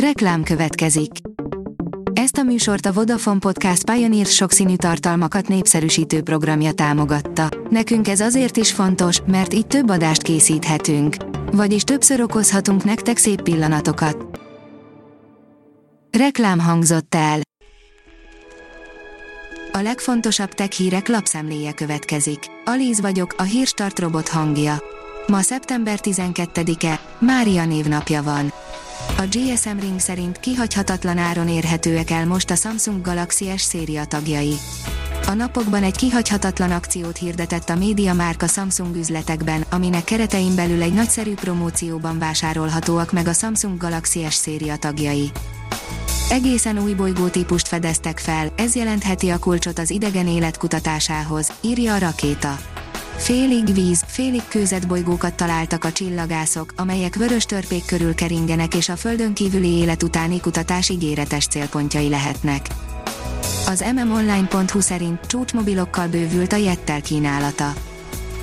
Reklám következik. Ezt a műsort a Vodafone Podcast Pioneer sokszínű tartalmakat népszerűsítő programja támogatta. Nekünk ez azért is fontos, mert így több adást készíthetünk. Vagyis többször okozhatunk nektek szép pillanatokat. Reklám hangzott el. A legfontosabb tech hírek lapszemléje következik. Alíz vagyok, a hírstart robot hangja. Ma szeptember 12-e, Mária névnapja van. A GSM Ring szerint kihagyhatatlan áron érhetőek el most a Samsung Galaxy S széria tagjai. A napokban egy kihagyhatatlan akciót hirdetett a média márka Samsung üzletekben, aminek keretein belül egy nagyszerű promócióban vásárolhatóak meg a Samsung Galaxy S széria tagjai. Egészen új bolygótípust fedeztek fel, ez jelentheti a kulcsot az idegen élet kutatásához, írja a rakéta. Félig víz, félig kőzet bolygókat találtak a csillagászok, amelyek vörös törpék körül keringenek és a földön kívüli élet utáni kutatás ígéretes célpontjai lehetnek. Az mmonline.hu szerint csúcsmobilokkal bővült a Jettel kínálata.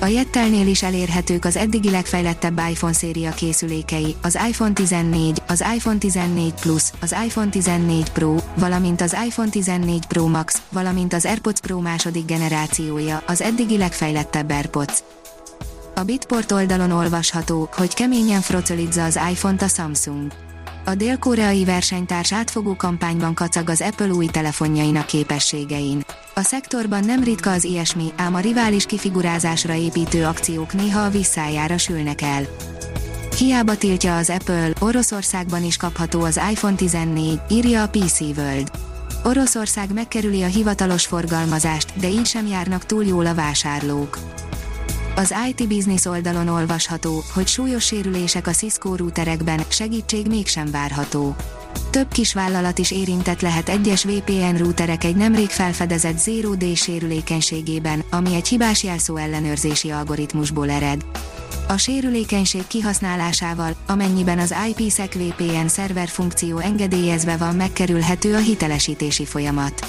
A Jettelnél is elérhetők az eddigi legfejlettebb iPhone széria készülékei, az iPhone 14, az iPhone 14 Plus, az iPhone 14 Pro, valamint az iPhone 14 Pro Max, valamint az AirPods Pro második generációja, az eddigi legfejlettebb AirPods. A Bitport oldalon olvasható, hogy keményen frocolizza az iPhone-t a Samsung. A dél-koreai versenytárs átfogó kampányban kacag az Apple új telefonjainak képességein. A szektorban nem ritka az ilyesmi, ám a rivális kifigurázásra építő akciók néha a visszájára sülnek el. Hiába tiltja az Apple, Oroszországban is kapható az iPhone 14, írja a PC World. Oroszország megkerüli a hivatalos forgalmazást, de így sem járnak túl jól a vásárlók. Az IT Business oldalon olvasható, hogy súlyos sérülések a Cisco routerekben, segítség mégsem várható. Több kis vállalat is érintett lehet egyes VPN routerek egy nemrég felfedezett Zero Day sérülékenységében, ami egy hibás jelszó ellenőrzési algoritmusból ered. A sérülékenység kihasználásával, amennyiben az IPsec VPN szerver funkció engedélyezve van megkerülhető a hitelesítési folyamat.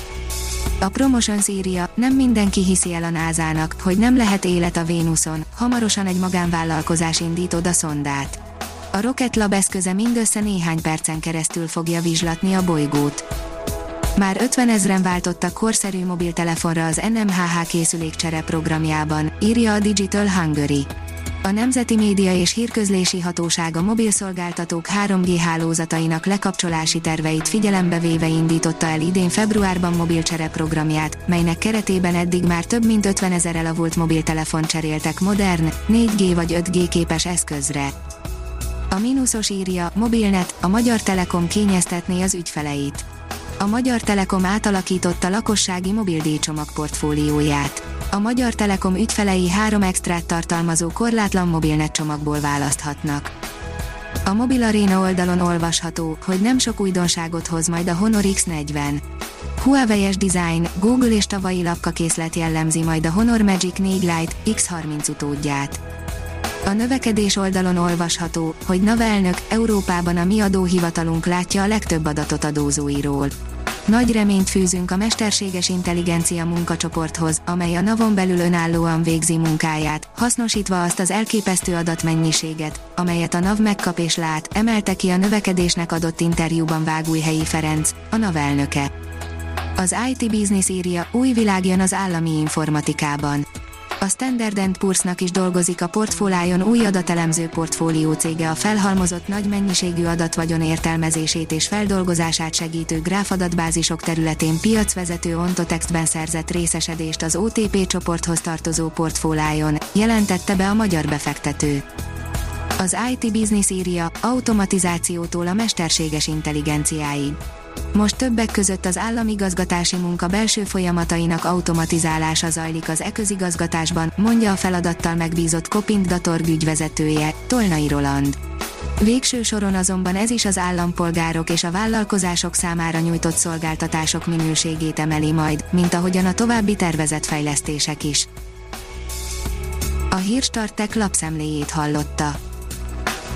A Promotions írja, nem mindenki hiszi el a názának, hogy nem lehet élet a Vénuszon, hamarosan egy magánvállalkozás indít oda szondát. A Rocket Lab eszköze mindössze néhány percen keresztül fogja vizslatni a bolygót. Már 50 ezren váltottak korszerű mobiltelefonra az NMHH készülékcsere programjában, írja a Digital Hungary. A Nemzeti Média és Hírközlési Hatóság a mobilszolgáltatók 3G hálózatainak lekapcsolási terveit figyelembe véve indította el idén februárban mobilcsere programját, melynek keretében eddig már több mint 50 ezer elavult mobiltelefon cseréltek modern, 4G vagy 5G képes eszközre. A mínuszos írja, mobilnet, a Magyar Telekom kényeztetné az ügyfeleit. A Magyar Telekom átalakította lakossági mobildíjcsomag portfólióját a Magyar Telekom ügyfelei három extrát tartalmazó korlátlan mobilnet csomagból választhatnak. A Mobil Arena oldalon olvasható, hogy nem sok újdonságot hoz majd a Honor X40. Huawei-es design, Google és tavalyi lapkakészlet jellemzi majd a Honor Magic 4 Lite X30 utódját. A növekedés oldalon olvasható, hogy NAV elnök Európában a mi adóhivatalunk látja a legtöbb adatot adózóiról. Nagy reményt fűzünk a mesterséges intelligencia munkacsoporthoz, amely a navon belül önállóan végzi munkáját, hasznosítva azt az elképesztő adatmennyiséget, amelyet a NAV megkap és lát, emelte ki a növekedésnek adott interjúban Vágújhelyi Ferenc, a NAV elnöke. Az IT Business írja, új világ jön az állami informatikában a Standard Poor's-nak is dolgozik a portfólájon új adatelemző portfólió cége a felhalmozott nagy mennyiségű adatvagyon értelmezését és feldolgozását segítő gráfadatbázisok területén piacvezető Ontotextben szerzett részesedést az OTP csoporthoz tartozó portfólájon, jelentette be a magyar befektető. Az IT Business írja, automatizációtól a mesterséges intelligenciáig most többek között az államigazgatási munka belső folyamatainak automatizálása zajlik az e-közigazgatásban, mondja a feladattal megbízott Kopint Datorg ügyvezetője, Tolnai Roland. Végső soron azonban ez is az állampolgárok és a vállalkozások számára nyújtott szolgáltatások minőségét emeli majd, mint ahogyan a további tervezett fejlesztések is. A Hírstartek lapszemléjét hallotta.